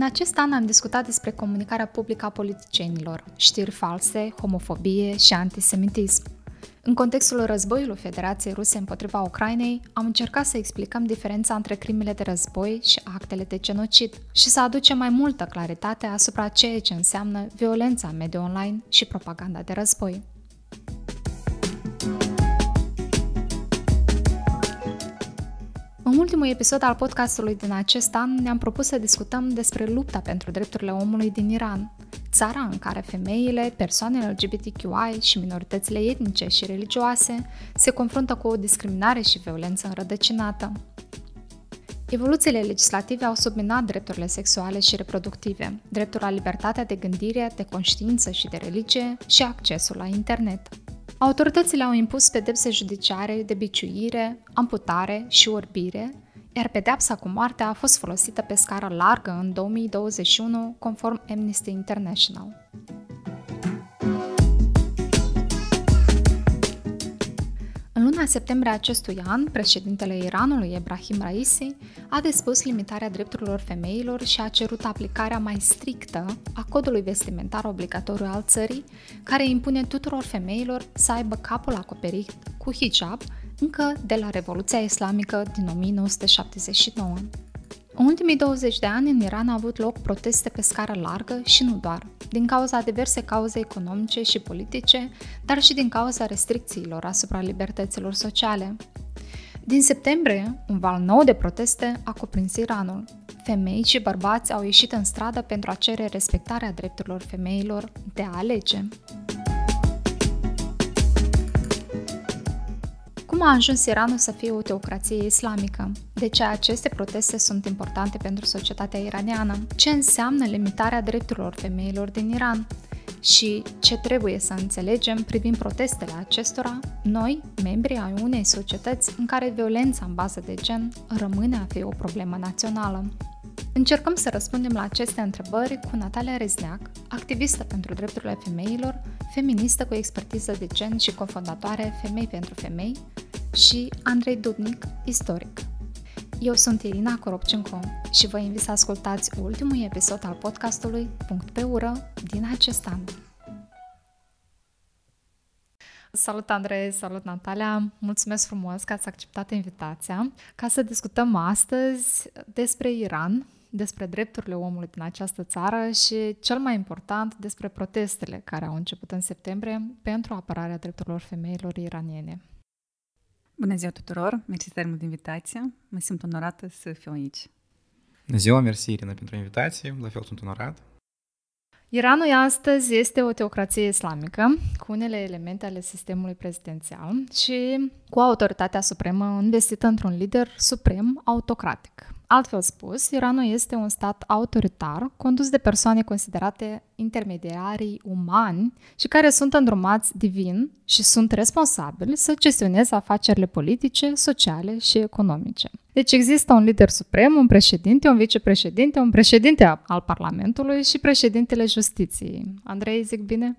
În acest an am discutat despre comunicarea publică a politicienilor, știri false, homofobie și antisemitism. În contextul războiului Federației Ruse împotriva Ucrainei, am încercat să explicăm diferența între crimele de război și actele de genocid și să aducem mai multă claritate asupra ceea ce înseamnă violența în mediul online și propaganda de război. Ultimul episod al podcastului din acest an ne-am propus să discutăm despre lupta pentru drepturile omului din Iran, țara în care femeile, persoanele LGBTQI și minoritățile etnice și religioase se confruntă cu o discriminare și violență înrădăcinată. Evoluțiile legislative au subminat drepturile sexuale și reproductive, dreptul la libertatea de gândire, de conștiință și de religie și accesul la internet. Autoritățile au impus pedepse judiciare de biciuire, amputare și orbire, iar pedepsa cu moartea a fost folosită pe scară largă în 2021, conform Amnesty International. În luna septembrie acestui an, președintele Iranului, Ebrahim Raisi, a dispus limitarea drepturilor femeilor și a cerut aplicarea mai strictă a codului vestimentar obligatoriu al țării, care impune tuturor femeilor să aibă capul acoperit cu hijab încă de la Revoluția Islamică din 1979. În ultimii 20 de ani, în Iran au avut loc proteste pe scară largă și nu doar, din cauza diverse cauze economice și politice, dar și din cauza restricțiilor asupra libertăților sociale. Din septembrie, un val nou de proteste a cuprins Iranul. Femei și bărbați au ieșit în stradă pentru a cere respectarea drepturilor femeilor de a alege. Cum a ajuns Iranul să fie o teocrație islamică? De ce aceste proteste sunt importante pentru societatea iraniană? Ce înseamnă limitarea drepturilor femeilor din Iran? Și ce trebuie să înțelegem privind protestele acestora, noi, membrii ai unei societăți în care violența în bază de gen rămâne a fi o problemă națională. Încercăm să răspundem la aceste întrebări cu Natalia Rezneac, activistă pentru drepturile femeilor, feministă cu expertiză de gen și cofondatoare Femei pentru Femei, și Andrei Dudnic, istoric. Eu sunt Irina Coropcenco și vă invit să ascultați ultimul episod al podcastului Punct pe ură din acest an. Salut Andrei, salut Natalia, mulțumesc frumos că ați acceptat invitația ca să discutăm astăzi despre Iran, despre drepturile omului din această țară și, cel mai important, despre protestele care au început în septembrie pentru apărarea drepturilor femeilor iraniene. Bună ziua tuturor! Mersi tare mult de invitație. Mă simt onorată să fiu aici. Bună ziua, mersi Irina pentru invitație. La fel sunt onorat. Iranul astăzi este o teocrație islamică cu unele elemente ale sistemului prezidențial și cu autoritatea supremă investită într-un lider suprem autocratic. Altfel spus, Iranul este un stat autoritar condus de persoane considerate intermediarii umani și care sunt îndrumați divin și sunt responsabili să gestioneze afacerile politice, sociale și economice. Deci există un lider suprem, un președinte, un vicepreședinte, un președinte al Parlamentului și președintele Justiției. Andrei, zic bine?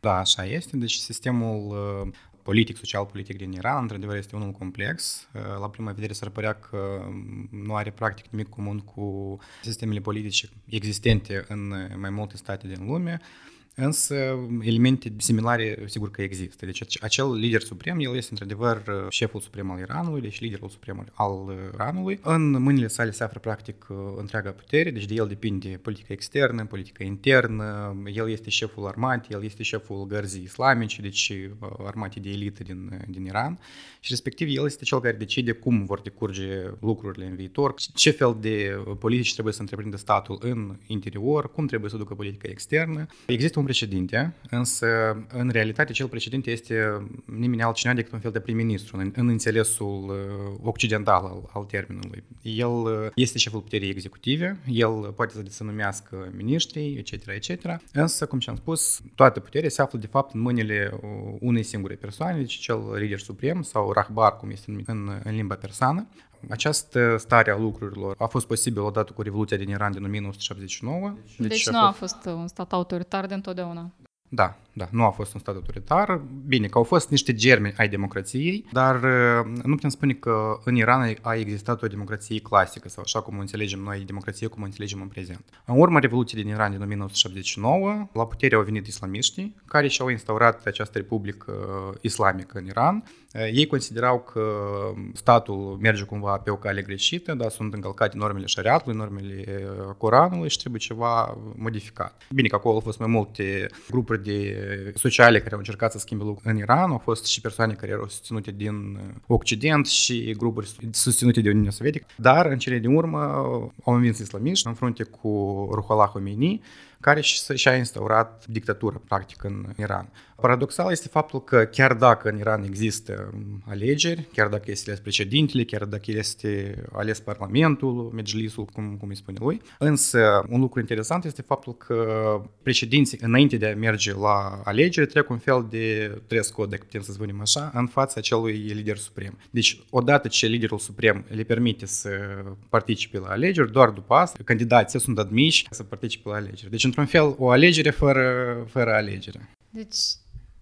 Da, așa este. Deci sistemul uh, politic, social-politic din Iran, într-adevăr, este unul complex. Uh, la prima vedere s-ar părea că nu are practic nimic comun cu sistemele politice existente în mai multe state din lume. Însă elemente similare sigur că există. Deci acel lider suprem, el este într-adevăr șeful suprem al Iranului, deci liderul suprem al Iranului. În mâinile sale se află practic întreaga putere, deci de el depinde politica externă, politica internă, el este șeful armatei, el este șeful gărzii islamice, deci armatei de elită din, din Iran și respectiv el este cel care decide cum vor decurge lucrurile în viitor, ce fel de politici trebuie să întreprindă statul în interior, cum trebuie să ducă politica externă. Există un președinte, însă în realitate cel președinte este nimeni altcineva decât un fel de prim-ministru în, în înțelesul uh, occidental al, al termenului. El uh, este șeful puterii executive, el poate să se numească miniștri, etc., etc., însă, cum și-am spus, toată puterea se află de fapt în mâinile uh, unei singure persoane, deci cel lider suprem sau rahbar, cum este numit în, în limba persană. Această stare a lucrurilor a fost posibil odată cu Revoluția din Iran din 1979. Deci, deci nu a fost un stat autoritar de întotdeauna. Da, da, nu a fost un stat autoritar. Bine, că au fost niște germeni ai democrației, dar uh, nu putem spune că în Iran a existat o democrație clasică sau așa cum înțelegem noi democrație cum o înțelegem în prezent. În urma Revoluției din Iran din 1979, la putere au venit islamiștii care și-au instaurat această republică islamică în Iran. Uh, ei considerau că statul merge cumva pe o cale greșită, dar sunt încălcate normele șariatului, normele uh, Coranului și trebuie ceva modificat. Bine că acolo au fost mai multe grupuri de sociale care au încercat să schimbe lucruri în Iran, au fost și persoane care erau susținute din Occident și grupuri susținute de Uniunea Sovietică, dar în cele din urmă au învins islamiști în frunte cu Ruhollah Khomeini, care și-a instaurat dictatură, practic, în Iran. Paradoxal este faptul că chiar dacă în Iran există alegeri, chiar dacă este ales președintele, chiar dacă este ales parlamentul, Medjlisul, cum, cum îi spune lui, însă un lucru interesant este faptul că președinții, înainte de a merge la alegeri, trec un fel de dress code, dacă putem să spunem așa, în fața acelui lider suprem. Deci, odată ce liderul suprem le permite să participe la alegeri, doar după asta, candidații sunt admiși să participe la alegeri. Deci, într-un fel, o alegere fără, fără alegere. Deci,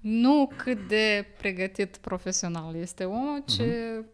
nu cât de pregătit profesional este omul, ci uh-huh.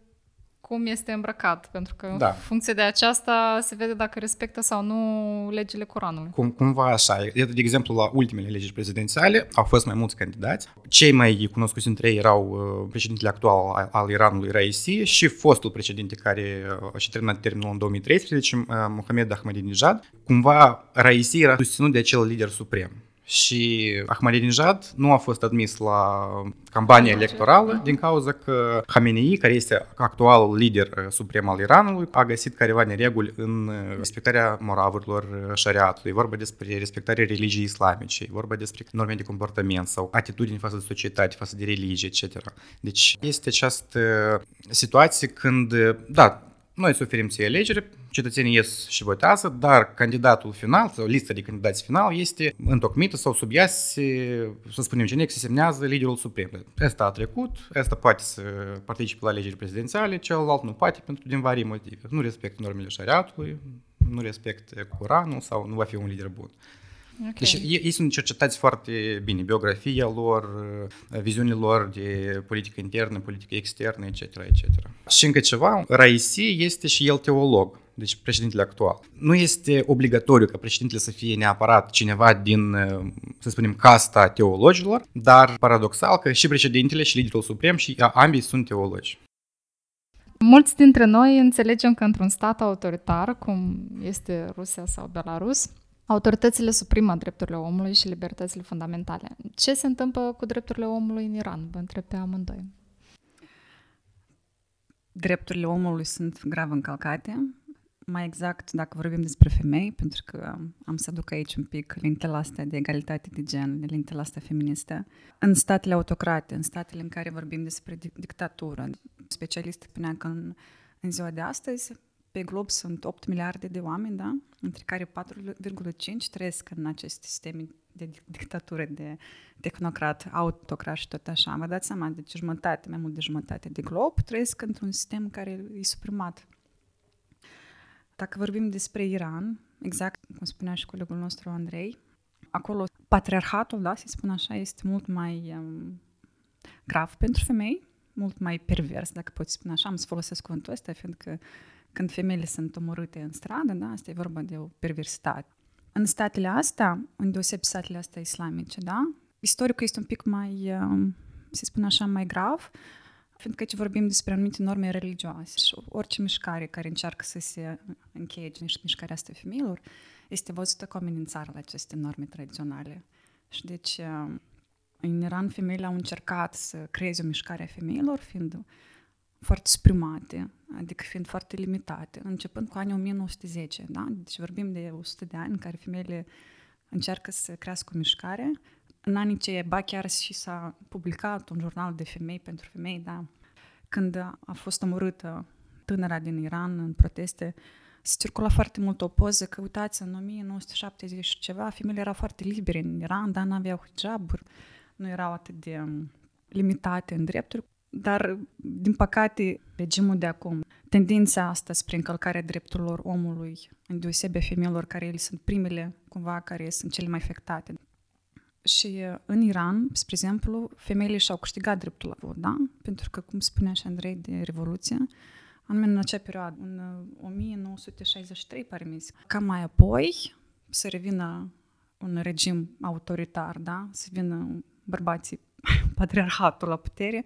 Cum este îmbrăcat, pentru că da. în funcție de aceasta se vede dacă respectă sau nu legile Coranului. Cum, cumva așa. De exemplu, la ultimele legi prezidențiale au fost mai mulți candidați. Cei mai cunoscuți dintre ei erau uh, președintele actual al, al Iranului, Raisi, și fostul președinte care uh, și terminat termenul în 2013, uh, Mohamed Ahmadinejad. Cumva Raisi era susținut de acel lider suprem și Ahmadinejad nu a fost admis la campania electorală din cauza că Khamenei, care este actualul lider uh, suprem al Iranului, a găsit careva nereguli în uh, respectarea moravurilor uh, șariatului. vorba despre respectarea religiei islamice, vorba despre norme de comportament sau atitudini față de societate, față de religie, etc. Deci este această situație când, da, noi să oferim ție alegere, cetățenii ies și votează, dar candidatul final sau lista de candidați final este întocmită sau sub ea se, să spunem generic, se semnează liderul suprem. Asta a trecut, asta poate să participe la alegeri prezidențiale, celălalt nu poate pentru din vari motive. Nu respectă normele șariatului, nu respectă Coranul sau nu va fi un lider bun. Okay. Deci ei, ei sunt cercetați foarte bine, biografia lor, viziunile lor de politică internă, politică externă, etc., etc. Și încă ceva, Raisi este și el teolog, deci președintele actual. Nu este obligatoriu ca președintele să fie neapărat cineva din, să spunem, casta teologilor, dar paradoxal că și președintele și liderul suprem și ambii sunt teologi. Mulți dintre noi înțelegem că într-un stat autoritar, cum este Rusia sau Belarus, autoritățile suprimă drepturile omului și libertățile fundamentale. Ce se întâmplă cu drepturile omului în Iran? Vă întreb pe amândoi. Drepturile omului sunt grav încălcate. Mai exact, dacă vorbim despre femei, pentru că am să aduc aici un pic lintela asta de egalitate de gen, lintela asta feministă, în statele autocrate, în statele în care vorbim despre dictatură, specialistul spunea că în, în ziua de astăzi pe glob sunt 8 miliarde de oameni, da? între care 4,5 trăiesc în acest sistem de dictatură, de tehnocrat, autocrat și tot așa. Vă dați seama, deci jumătate, mai mult de jumătate de glob trăiesc într-un sistem care e suprimat. Dacă vorbim despre Iran, exact cum spunea și colegul nostru Andrei, acolo patriarhatul, da, să spun așa, este mult mai um, grav pentru femei, mult mai pervers, dacă pot spune așa, am să folosesc cuvântul ăsta, fiindcă când femeile sunt omorâte în stradă, da, asta e vorba de o perversitate. În statele astea, în deoseb statele astea islamice, da, istoricul este un pic mai, um, să spun așa, mai grav, fiindcă aici vorbim despre anumite norme religioase și orice mișcare care încearcă să se încheie mișcarea asta femeilor este văzută ca amenințare la aceste norme tradiționale. Și deci um, în Iran femeile au încercat să creeze o mișcare a femeilor, fiind foarte suprimate, adică fiind foarte limitate, începând cu anii 1910, da? Deci vorbim de 100 de ani în care femeile încearcă să crească o mișcare. În anii ce ba chiar și s-a publicat un jurnal de femei pentru femei, da? Când a fost omorâtă tânăra din Iran în proteste, se circula foarte mult o poză că, uitați, în 1970 și ceva, femeile erau foarte libere în Iran, dar n-aveau hijaburi, nu erau atât de um, limitate în drepturi. Dar, din păcate, regimul de acum, tendința asta spre încălcarea drepturilor omului, în deosebire femeilor care ele sunt primele, cumva, care sunt cele mai afectate. Și în Iran, spre exemplu, femeile și-au câștigat dreptul la vot, da? Pentru că, cum spunea și Andrei de Revoluție, anume în acea perioadă, în 1963, pare mi Cam mai apoi să revină un regim autoritar, da? Să vină bărbații, patriarhatul la putere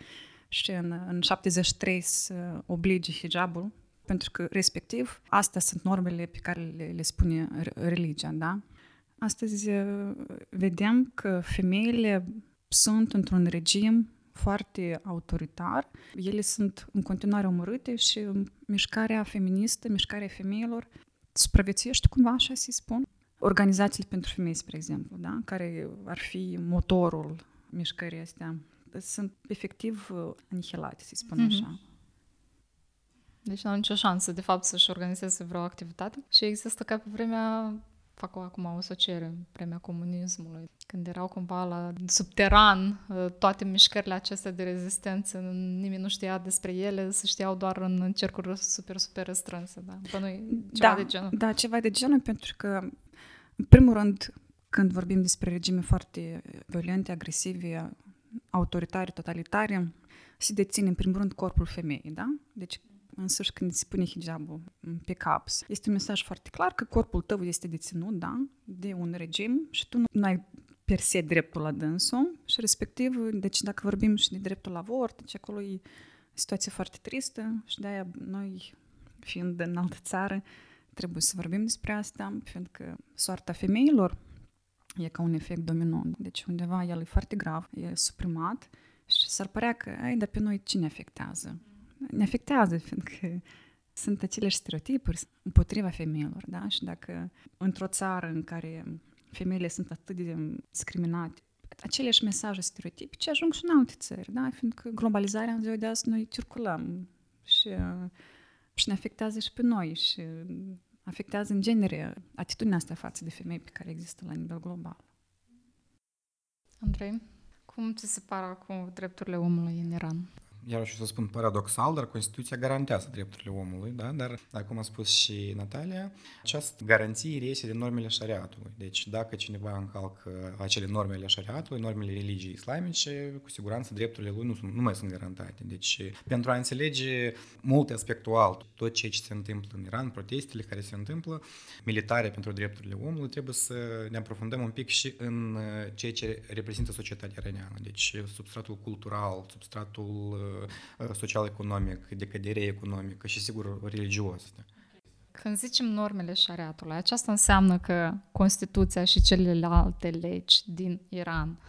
și în, în 73 să oblige hijabul, pentru că, respectiv, astea sunt normele pe care le, le spune religia, da? Astăzi vedem că femeile sunt într-un regim foarte autoritar. Ele sunt în continuare omorâte și mișcarea feministă, mișcarea femeilor, supraviețuiește cumva, așa să spun. Organizațiile pentru femei, spre exemplu, da? care ar fi motorul mișcării astea, sunt efectiv anihilate, să spun mm-hmm. așa. Deci nu au nicio șansă, de fapt, să-și organizeze vreo activitate. Și există ca pe vremea fac acum o asociere, vremea comunismului, când erau cumva la subteran uh, toate mișcările acestea de rezistență, nimeni nu știa despre ele, se știau doar în cercuri super, super restrânse, da? Bănui, ceva da, de genul. Da, ceva de genul, pentru că, în primul rând, când vorbim despre regime foarte violente, agresive, autoritare, totalitare, se deține, în primul rând, corpul femeii, da? Deci însăși când se pune hijabul pe cap. Este un mesaj foarte clar că corpul tău este deținut, da, de un regim și tu nu ai per se dreptul la dânsul și respectiv, deci dacă vorbim și de dreptul la avort, deci acolo e situație foarte tristă și de-aia noi, fiind în altă țară, trebuie să vorbim despre asta, fiindcă soarta femeilor e ca un efect domino. Deci undeva el e foarte grav, e suprimat și s-ar părea că, ai, dar pe noi cine afectează? ne afectează, fiindcă sunt aceleași stereotipuri împotriva femeilor, da? Și dacă într-o țară în care femeile sunt atât de discriminate, aceleași mesaje stereotipice ajung și în alte țări, da? Fiindcă globalizarea în ziua de azi noi circulăm și, și ne afectează și pe noi și afectează în genere atitudinea asta față de femei pe care există la nivel global. Andrei, cum ți se pare acum drepturile omului în Iran? Iarăși o să spun paradoxal, dar Constituția garantează drepturile omului, da? dar, cum a spus și Natalia, această garanție reiese din normele șariatului. Deci dacă cineva încalcă acele norme ale șariatului, normele religiei islamice, cu siguranță drepturile lui nu, sunt, nu mai sunt garantate. Deci pentru a înțelege multe aspectual, tot ceea ce se întâmplă în Iran, protestele care se întâmplă, militare pentru drepturile omului, trebuie să ne aprofundăm un pic și în ceea ce reprezintă societatea iraniană. Deci substratul cultural, substratul Uh, social-economic, de cădere economică și, sigur, religios. Când zicem normele șariatului, aceasta înseamnă că Constituția și celelalte legi din Iran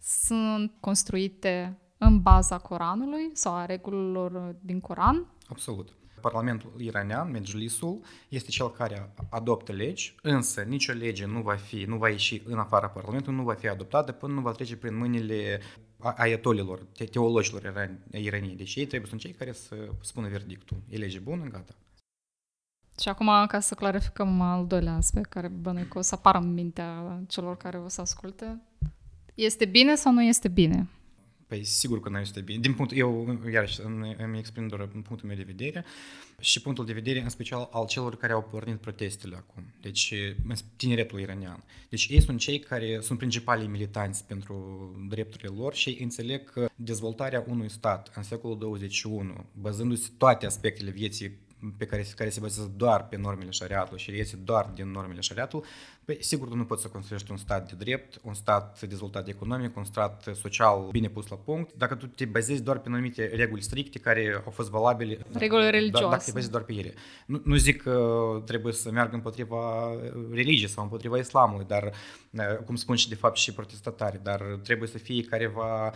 sunt construite în baza Coranului sau a regulilor din Coran? Absolut. Parlamentul iranian, Medjlisul, este cel care adoptă legi, însă nicio lege nu va fi, nu va ieși în afara Parlamentului, nu va fi adoptată până nu va trece prin mâinile ayatolilor, teologilor iranii. Deci ei trebuie sunt cei care să spună verdictul. E lege bună, gata. Și acum, ca să clarificăm al doilea aspect, care bănuiesc că o să apară în mintea celor care o să asculte, este bine sau nu este bine? Păi sigur că nu este bine. Din punct, eu, iarăși, îmi, îmi exprim doar în punctul meu de vedere și punctul de vedere în special al celor care au pornit protestele acum. Deci, tineretul iranian. Deci ei sunt cei care sunt principalii militanți pentru drepturile lor și înțeleg că dezvoltarea unui stat în secolul 21, bazându-se toate aspectele vieții pe care, care se bazează doar pe normele șariatului și iese doar din normele șariatului, păi, sigur tu nu poți să construiești un stat de drept, un stat dezvoltat economic, un stat social bine pus la punct, dacă tu te bazezi doar pe anumite reguli stricte care au fost valabile. Reguli religioase. Dacă te bazezi doar pe ele. Nu, nu zic că trebuie să meargă împotriva religiei sau împotriva islamului, dar, cum spun și de fapt și protestatari, dar trebuie să fie careva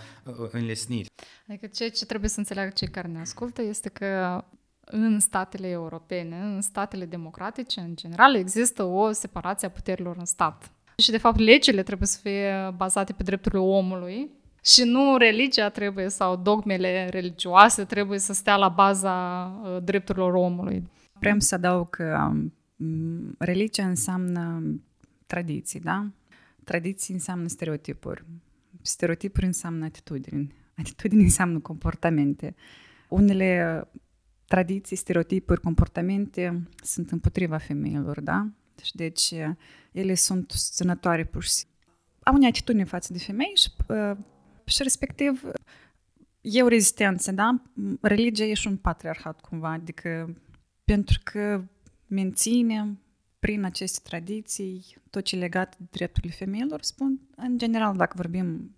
înlesnit. Adică ceea ce trebuie să înțeleagă cei care ne ascultă este că în statele europene, în statele democratice, în general, există o separație a puterilor în stat. Și, de fapt, legile trebuie să fie bazate pe drepturile omului și nu religia trebuie sau dogmele religioase trebuie să stea la baza uh, drepturilor omului. Vrem să adaug că um, religia înseamnă tradiții, da? Tradiții înseamnă stereotipuri. Stereotipuri înseamnă atitudini. Atitudini înseamnă comportamente. Unele tradiții, stereotipuri, comportamente sunt împotriva femeilor, da? Și deci ele sunt susținătoare pur și simplu au o atitudine față de femei și, uh, și respectiv e o rezistență, da? Religia e și un patriarhat cumva, adică pentru că menține prin aceste tradiții tot ce legat de drepturile femeilor, spun, în general, dacă vorbim,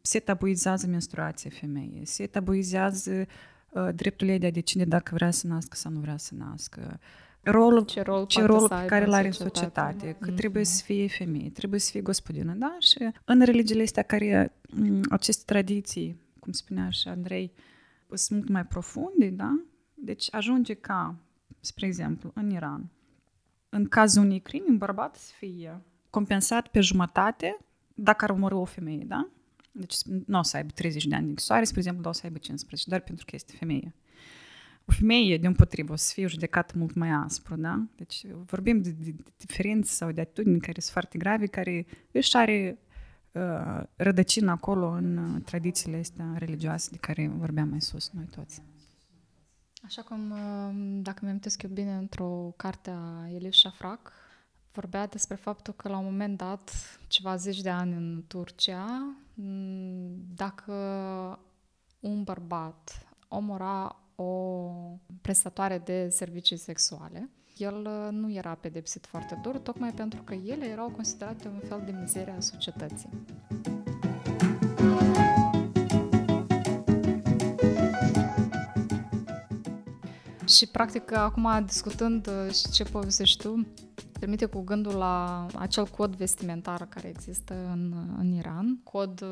se tabuizează menstruația femeii, se tabuizează uh, dreptul ei de a decide dacă vrea să nască sau nu vrea să nască, rolul, ce rol, ce rol pe care îl are în societate, că mm-hmm. trebuie să fie femeie, trebuie să fie gospodină, da? Și în religiile astea care, aceste tradiții, cum spunea și Andrei, sunt mult mai profunde, da? Deci ajunge ca, spre exemplu, în Iran, în cazul unui crim, un bărbat să fie compensat pe jumătate dacă ar omorâ o femeie, da? Deci nu o să aibă 30 de ani de închisoare, spre exemplu, dar o să aibă 15, doar pentru că este femeie. O femeie, de împotrivă, o să fie judecată mult mai aspru, da? Deci vorbim de, de, de diferențe sau de atitudini care sunt foarte grave, care își are uh, rădăcină acolo în uh, tradițiile astea religioase de care vorbeam mai sus noi toți. Așa cum, uh, dacă mi-am eu bine, într-o carte a Elif Shafrak, vorbea despre faptul că la un moment dat, ceva zeci de ani în Turcia, dacă un bărbat omora o prestatoare de servicii sexuale, el uh, nu era pedepsit foarte dur, tocmai pentru că ele erau considerate un fel de mizerie a societății. Și, practic, acum, discutând uh, și ce povestești tu, trimite cu gândul la acel cod vestimentar care există în, în Iran, cod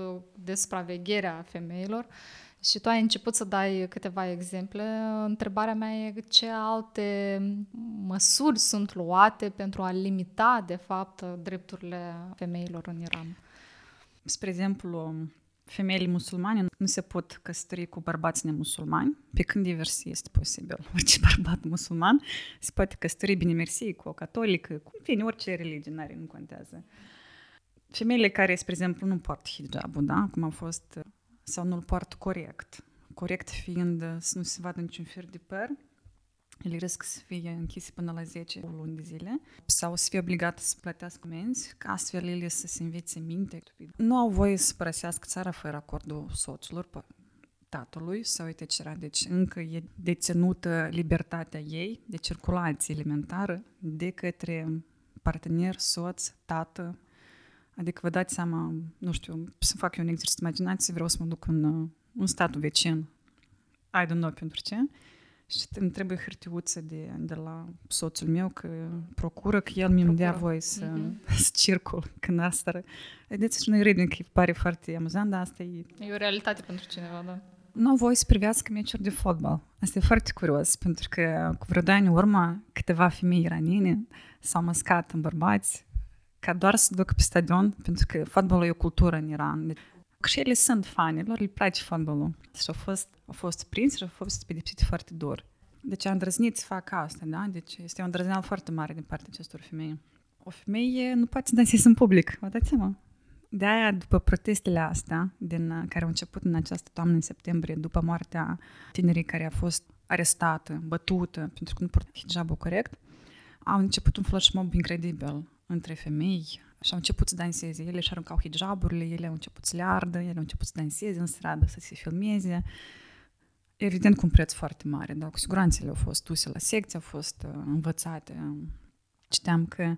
de supraveghere a femeilor, și tu ai început să dai câteva exemple. Întrebarea mea e ce alte măsuri sunt luate pentru a limita, de fapt, drepturile femeilor în Iran? Spre exemplu, femeile musulmane nu se pot căsători cu bărbați nemusulmani, pe când divers este posibil. Orice bărbat musulman se poate căsători, bine mersi, cu o catolică, cu fine, orice religie, n-are, nu contează. Femeile care, spre exemplu, nu poartă hijabul, da? cum a fost, sau nu-l poartă corect, corect fiind să nu se vadă niciun fir de păr, ele risc să fie închise până la 10 luni de zile sau să fie obligate să plătească comenzi, ca astfel ele să se învețe minte. Nu au voie să părăsească țara fără acordul soților, tatălui sau uite ce era. Deci încă e deținută libertatea ei de circulație elementară de către partener, soț, tată. Adică vă dați seama, nu știu, să fac eu un exercițiu de imaginație, vreau să mă duc în, un statul vecin. I don't know pentru ce și îmi trebuie hârtiuță de, de la soțul meu că procură că el mi-mi dea voie să, mm-hmm. să circul când asta... Vedeți, și noi râdem că pare foarte amuzant, dar asta e... E o realitate pentru cineva, da. Nu au voie să privească meciuri de fotbal. Asta e foarte curios, pentru că cu vreo doi ani urmă, câteva femei iranine s-au măscat în bărbați ca doar să ducă pe stadion, pentru că fotbalul e o cultură în Iran. Deci, și ele sunt fanilor, le place fotbalul. Și au fost, au fost prins și au fost pedepsite foarte dur. Deci a îndrăznit să facă asta, da? Deci este o îndrăzneală foarte mare din partea acestor femei. O femeie nu poate să danseze în public, vă dați seama? De aia, după protestele astea, din, care au început în această toamnă, în septembrie, după moartea tinerii care a fost arestată, bătută, pentru că nu purta hijabul corect, au început un flash mob incredibil între femei și au început să danseze. Ele și aruncau hijaburile, ele au început să le ardă, ele au început să danseze în stradă, să se filmeze. Evident cu un preț foarte mare, dar cu siguranță ele au fost duse la secție, au fost uh, învățate. Citeam că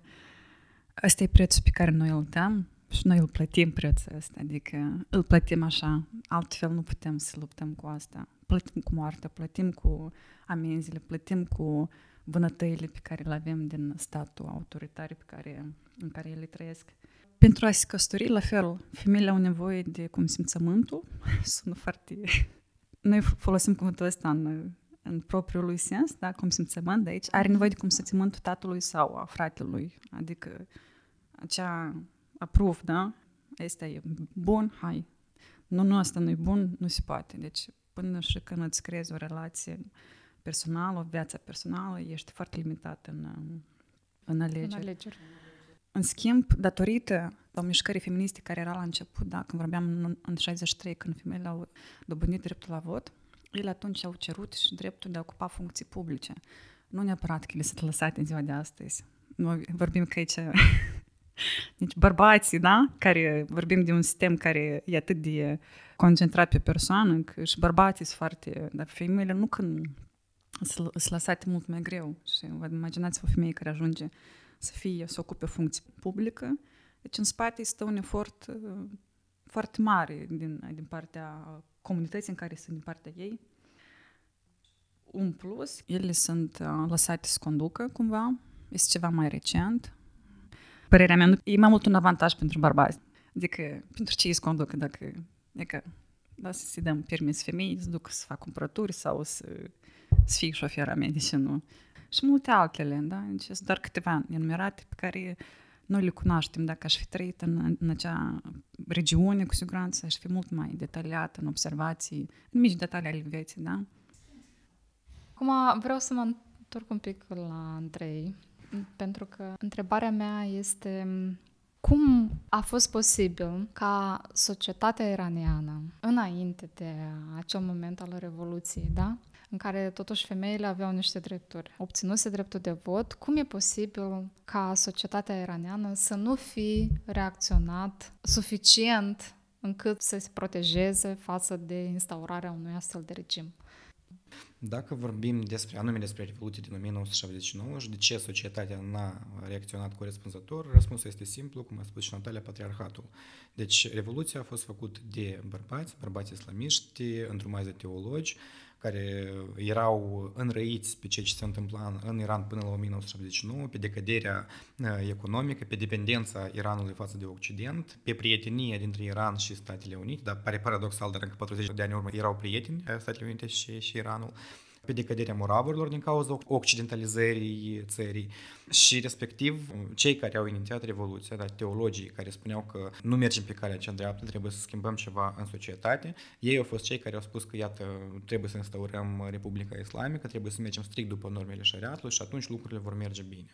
ăsta e prețul pe care noi îl dăm și noi îl plătim prețul ăsta, adică îl plătim așa, altfel nu putem să luptăm cu asta. Plătim cu moartea, plătim cu amenziile, plătim cu vânătăile pe care le avem din statul autoritar pe care, în care ele trăiesc. Pentru a se căsători, la fel, femeile au nevoie de consimțământul, sună foarte... Noi folosim cuvântul ăsta în, în propriul lui sens, da, consimțământ de aici. Are nevoie de consimțământul tatălui sau a fratelui, adică acea approve, da? Asta e bun, hai. Nu, nu, asta nu e bun, nu se poate. Deci, până și când îți creezi o relație personală, o viață personală, ești foarte limitat în, în alegeri. În alegeri. În schimb, datorită o mișcării feministe care era la început, da, când vorbeam în, în 63, când femeile au dobândit dreptul la vot, ele atunci au cerut și dreptul de a ocupa funcții publice. Nu neapărat că le sunt lăsate în ziua de astăzi. Noi vorbim că aici Deci bărbații, da? Care vorbim de un sistem care e atât de concentrat pe persoană, că și bărbații sunt foarte... Dar femeile nu când sunt lăsate mult mai greu. Și vă imaginați o femeie care ajunge să fie, să ocupe o funcție publică. Deci în spate stă un efort uh, foarte mare din, din partea comunității în care sunt din partea ei. Un plus, ele sunt uh, lăsate să conducă cumva, este ceva mai recent. Părerea mea, e mai mult un avantaj pentru bărbați. Adică, pentru ce îi conducă dacă... Adică, da, să se dăm permis femeii să ducă să facă cumpărături sau să, să fie șofera mea, de ce nu? Și multe altele, da? Deci sunt doar câteva enumerate pe care noi le cunoaștem. Dacă aș fi trăit în, în acea regiune, cu siguranță, aș fi mult mai detaliată în observații, în mici detalii ale vieții, da? Acum vreau să mă întorc un pic la Andrei, pentru că întrebarea mea este cum a fost posibil ca societatea iraniană, înainte de acel moment al Revoluției, da? În care totuși femeile aveau niște drepturi, obținuse dreptul de vot, cum e posibil ca societatea iraniană să nu fi reacționat suficient încât să se protejeze față de instaurarea unui astfel de regim? Dacă vorbim despre, anume despre Revoluția din 1979 și de ce societatea n-a reacționat corespunzător, răspunsul este simplu, cum a spus și Natalia, patriarhatul. Deci Revoluția a fost făcută de bărbați, bărbați islamiști, îndrumați de teologi, care erau înrăiți pe ceea ce se întâmpla în Iran până la 1979, pe decăderea economică, pe dependența Iranului față de Occident, pe prietenia dintre Iran și Statele Unite, dar pare paradoxal, dar încă 40 de ani urmă erau prieteni Statele Unite și, și Iranul pe decăderea moravurilor din cauza occidentalizării țării și respectiv cei care au inițiat Revoluția, dar teologii care spuneau că nu mergem pe calea cea dreaptă, trebuie să schimbăm ceva în societate, ei au fost cei care au spus că iată, trebuie să instaurăm Republica Islamică, trebuie să mergem strict după normele șariatului și atunci lucrurile vor merge bine.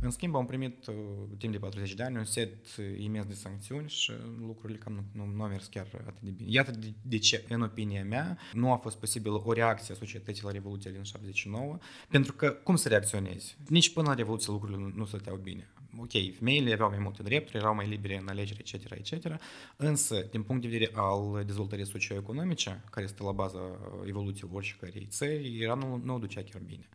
În schimb, am primit uh, timp de 40 de ani un set uh, imens de sancțiuni și lucrurile cam nu, nu, nu au mers chiar atât de bine. Iată de, de ce, în opinia mea, nu a fost posibil o reacție a societății la Revoluția din 79, pentru că cum să reacționezi? Nici până la Revoluție lucrurile nu, nu stăteau bine. Ok, femeile aveau mai multe drepturi, erau mai libere în alegeri, etc., etc., însă, din punct de vedere al dezvoltării socioeconomice, care este la baza evoluției oricărei țări, era nu, nu o ducea chiar bine.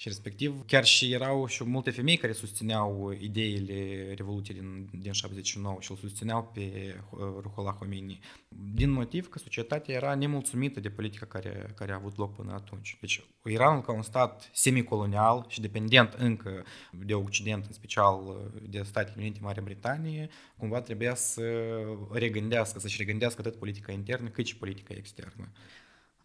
Și respectiv, chiar și erau și multe femei care susțineau ideile Revoluției din, din 79 și îl susțineau pe Ruhollah Khomeini, din motiv că societatea era nemulțumită de politica care, care a avut loc până atunci. Deci Iranul ca un stat semicolonial și dependent încă de Occident, în special de Statele Unite, Marea Britanie, cumva trebuia să regândească, să-și regândească atât politica internă cât și politica externă.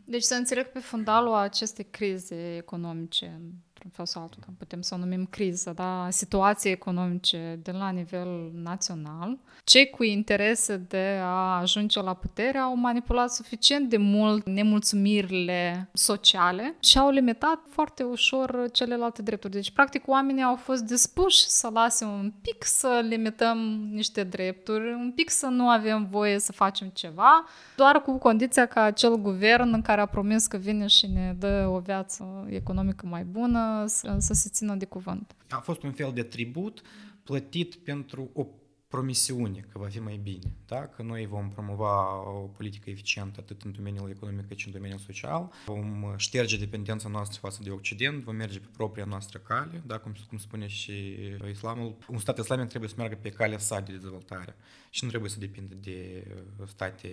Deci să înțeleg pe fundalul acestei crize economice. într-un fel sau altul, putem să o numim criză, da? situații economice de la nivel național, cei cu interese de a ajunge la putere au manipulat suficient de mult nemulțumirile sociale și au limitat foarte ușor celelalte drepturi. Deci, practic, oamenii au fost dispuși să lase un pic să limităm niște drepturi, un pic să nu avem voie să facem ceva, doar cu condiția ca acel guvern în care a promis că vine și ne dă o viață economică mai bună, să, să se țină de cuvânt. A fost un fel de tribut plătit pentru o promisiune că va fi mai bine, da? că noi vom promova o politică eficientă atât în domeniul economic cât și în domeniul social, vom șterge dependența noastră față de Occident, vom merge pe propria noastră cale, da? cum, cum spune și islamul. Un stat islamic trebuie să meargă pe calea sa de dezvoltare și nu trebuie să depindă de state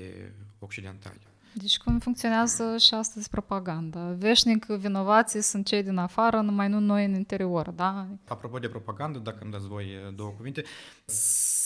occidentale. Deci cum funcționează și astăzi propaganda? Veșnic vinovații sunt cei din afară, numai nu noi în interior, da? Apropo de propagandă, dacă îmi dați voi două cuvinte,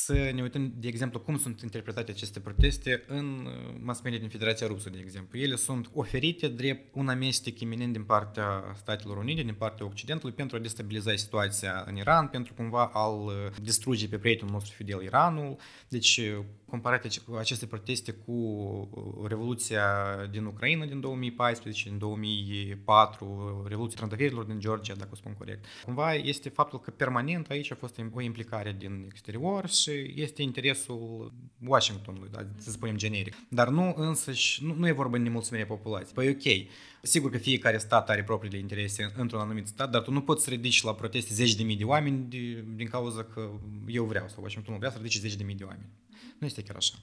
să ne uităm, de exemplu, cum sunt interpretate aceste proteste în mass media din Federația Rusă, de exemplu. Ele sunt oferite drept un amestec iminent din partea Statelor Unite, din partea Occidentului, pentru a destabiliza situația în Iran, pentru cumva a-l distruge pe prietenul nostru fidel Iranul. Deci, comparate aceste proteste cu Revoluția din Ucraina din 2014, din 2004, Revoluția Trandafirilor din Georgia, dacă o spun corect. Cumva este faptul că permanent aici a fost o implicare din exterior și este interesul Washingtonului, da, să spunem generic. Dar nu însăși, nu, nu e vorba de nemulțumirea populației. Păi ok, sigur că fiecare stat are propriile interese într-un anumit stat, dar tu nu poți să ridici la proteste zeci de mii de oameni din cauza că eu vreau sau Washingtonul vrea să ridice zeci de mii de oameni. Nu este chiar așa.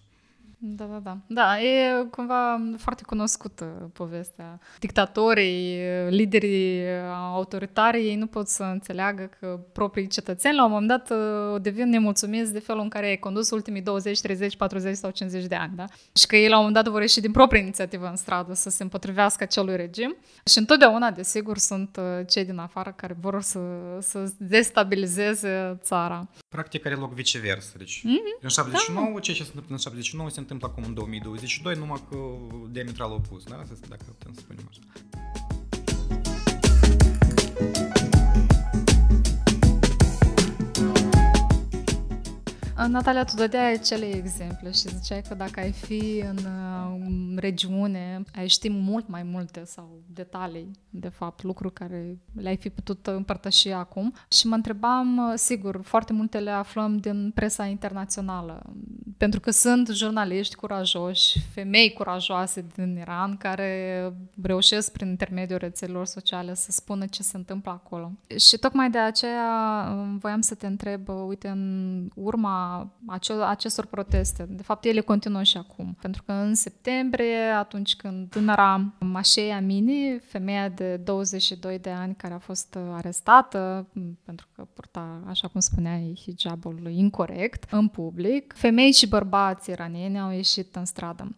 Da, da, da. Da, e cumva foarte cunoscută povestea. Dictatorii, liderii autoritari, ei nu pot să înțeleagă că proprii cetățeni la un moment dat o devin nemulțumiți de felul în care ai condus ultimii 20, 30, 40 sau 50 de ani, da? Și că ei la un moment dat vor ieși din proprie inițiativă în stradă să se împotrivească acelui regim. Și întotdeauna, desigur, sunt cei din afară care vor să, să destabilizeze țara. Practic are loc viceversa. Deci, mm-hmm. în 79, da. ce se întâmplă în 79 se întâmplă acum în 2022, numai că diametral opus, da? Dacă putem să spunem așa. Natalia, tu dădeai acele exemple și ziceai că dacă ai fi în uh, regiune, ai ști mult mai multe sau detalii, de fapt, lucruri care le-ai fi putut împărtăși acum. Și mă întrebam, uh, sigur, foarte multe le aflăm din presa internațională, pentru că sunt jurnaliști curajoși, femei curajoase din Iran, care reușesc prin intermediul rețelelor sociale să spună ce se întâmplă acolo. Și tocmai de aceea uh, voiam să te întreb, uite, în urma acestor proteste. De fapt, ele continuă și acum. Pentru că în septembrie, atunci când tânăra Mașei Amini, femeia de 22 de ani care a fost arestată pentru că purta, așa cum spuneai, hijabul incorrect în public, femei și bărbați iranieni au ieșit în stradă.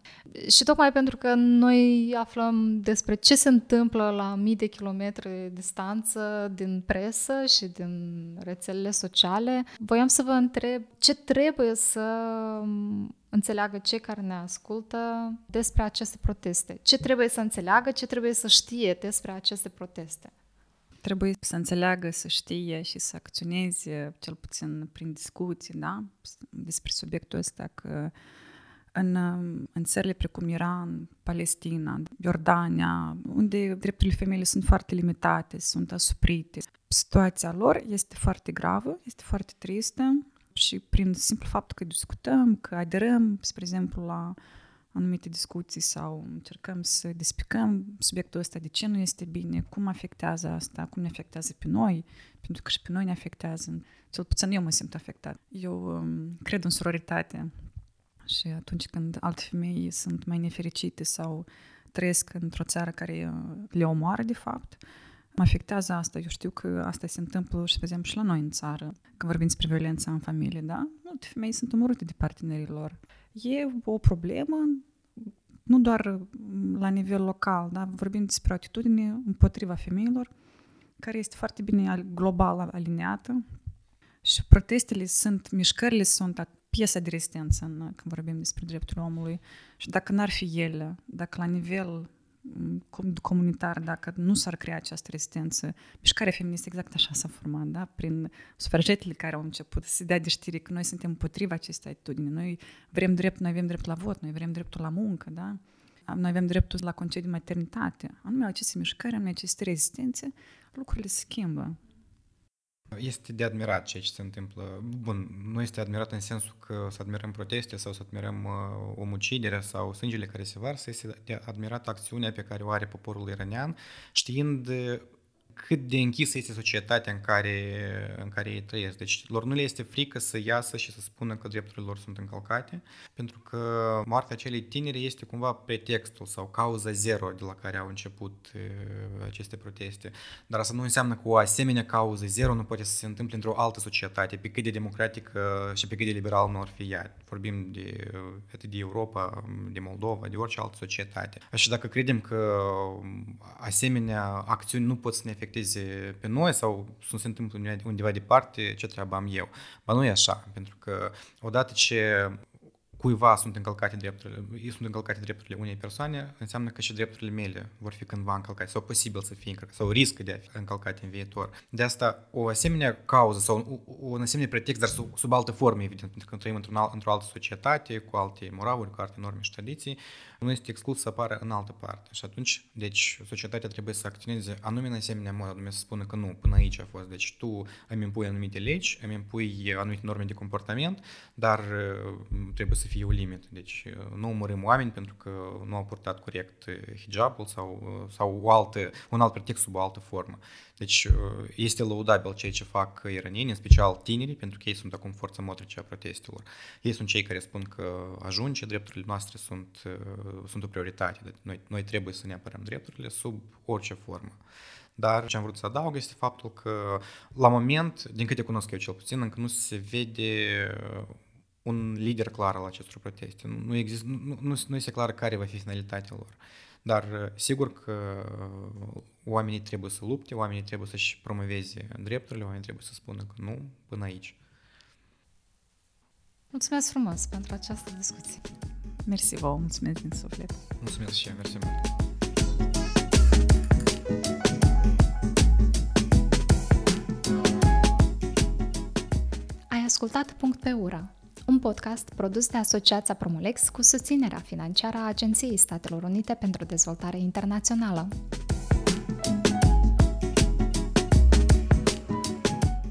Și tocmai pentru că noi aflăm despre ce se întâmplă la mii de kilometri distanță din presă și din rețelele sociale, voiam să vă întreb ce trebuie să înțeleagă cei care ne ascultă despre aceste proteste? Ce trebuie să înțeleagă, ce trebuie să știe despre aceste proteste? Trebuie să înțeleagă, să știe și să acționeze, cel puțin prin discuții, da? Despre subiectul ăsta că în, în țările precum Iran, Palestina, Iordania, unde drepturile femeilor sunt foarte limitate, sunt asuprite, situația lor este foarte gravă, este foarte tristă și prin simplu fapt că discutăm, că aderăm, spre exemplu, la anumite discuții sau încercăm să despicăm subiectul ăsta, de ce nu este bine, cum afectează asta, cum ne afectează pe noi, pentru că și pe noi ne afectează. Cel puțin eu mă simt afectat. Eu um, cred în sororitate și atunci când alte femei sunt mai nefericite sau trăiesc într-o țară care uh, le omoară, de fapt, Mă afectează asta. Eu știu că asta se întâmplă și, de exemplu, și la noi în țară, când vorbim despre violența în familie, da? Multe femei sunt omorâte de partenerii lor. E o problemă nu doar la nivel local, da? vorbim despre o atitudine împotriva femeilor, care este foarte bine global alineată și protestele sunt, mișcările sunt piesa de rezistență în, când vorbim despre drepturile omului și dacă n-ar fi ele, dacă la nivel comunitar, dacă nu s-ar crea această rezistență. Mișcarea feministă exact așa s-a format, da? prin sufragetele care au început să se dea de știri că noi suntem împotriva acestei atitudini. Noi vrem drept, noi avem drept la vot, noi vrem dreptul la muncă, da? noi avem dreptul la concediu maternitate. Anume aceste mișcări, anume aceste rezistențe, lucrurile se schimbă. Este de admirat ceea ce se întâmplă. Bun, nu este admirat în sensul că să admirăm proteste sau să admirăm uh, omuciderea sau sângele care se varsă, este de admirat acțiunea pe care o are poporul iranian, știind cât de închisă este societatea în care, în care ei trăiesc. Deci lor nu le este frică să iasă și să spună că drepturile lor sunt încălcate, pentru că moartea acelei tineri este cumva pretextul sau cauza zero de la care au început aceste proteste. Dar asta nu înseamnă că o asemenea cauză zero nu poate să se întâmple într-o altă societate, pe cât de democratică și pe cât de liberal nu ar fi ea. Vorbim de, atât de Europa, de Moldova, de orice altă societate. Și dacă credem că asemenea acțiuni nu pot să ne afecteze pe noi sau să se întâmplă undeva departe, ce treabă am eu. Ba nu e așa, pentru că odată ce cuiva sunt încălcate drepturile, sunt încălcate drepturile unei persoane, înseamnă că și drepturile mele vor fi cândva încălcate sau posibil să fie încălcate sau riscă de a fi încălcate în viitor. De asta o asemenea cauză sau un asemenea pretext, dar sub, sub altă formă, evident, pentru că trăim într-o, într-o altă societate, cu alte moravuri, cu alte norme și tradiții, nu este exclus să apară în altă parte. Și atunci, deci, societatea trebuie să acționeze anume în asemenea mod, anume să spună că nu, până aici a fost. Deci tu îmi impui anumite legi, îmi impui anumite norme de comportament, dar trebuie să fie o limită. Deci nu omorâm oameni pentru că nu au purtat corect hijabul sau, sau o altă, un alt pretext sub o altă formă. Deci este laudabil ceea ce fac iranieni, în special tinerii, pentru că ei sunt acum forța motrice a protestelor. Ei sunt cei care spun că ajunge, drepturile noastre sunt, sunt o prioritate. Deci noi, noi trebuie să ne apărăm drepturile sub orice formă. Dar ce am vrut să adaug este faptul că, la moment, din câte cunosc eu cel puțin, încă nu se vede un lider clar al acestor proteste. Nu, există, nu, nu, nu este clar care va fi finalitatea lor. Dar sigur că oamenii trebuie să lupte, oamenii trebuie să-și promoveze drepturile, oamenii trebuie să spună că nu până aici. Mulțumesc frumos pentru această discuție. Mersi vouă, mulțumesc din suflet. Mulțumesc și eu, mersi mult. Ai ascultat Punct pe Ura, un podcast produs de Asociația Promolex cu susținerea financiară a Agenției Statelor Unite pentru Dezvoltare Internațională.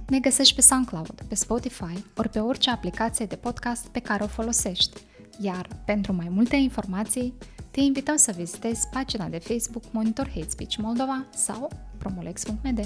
Ne găsești pe SoundCloud, pe Spotify ori pe orice aplicație de podcast pe care o folosești. Iar pentru mai multe informații, te invităm să vizitezi pagina de Facebook Monitor Hate Speech Moldova sau promolex.md.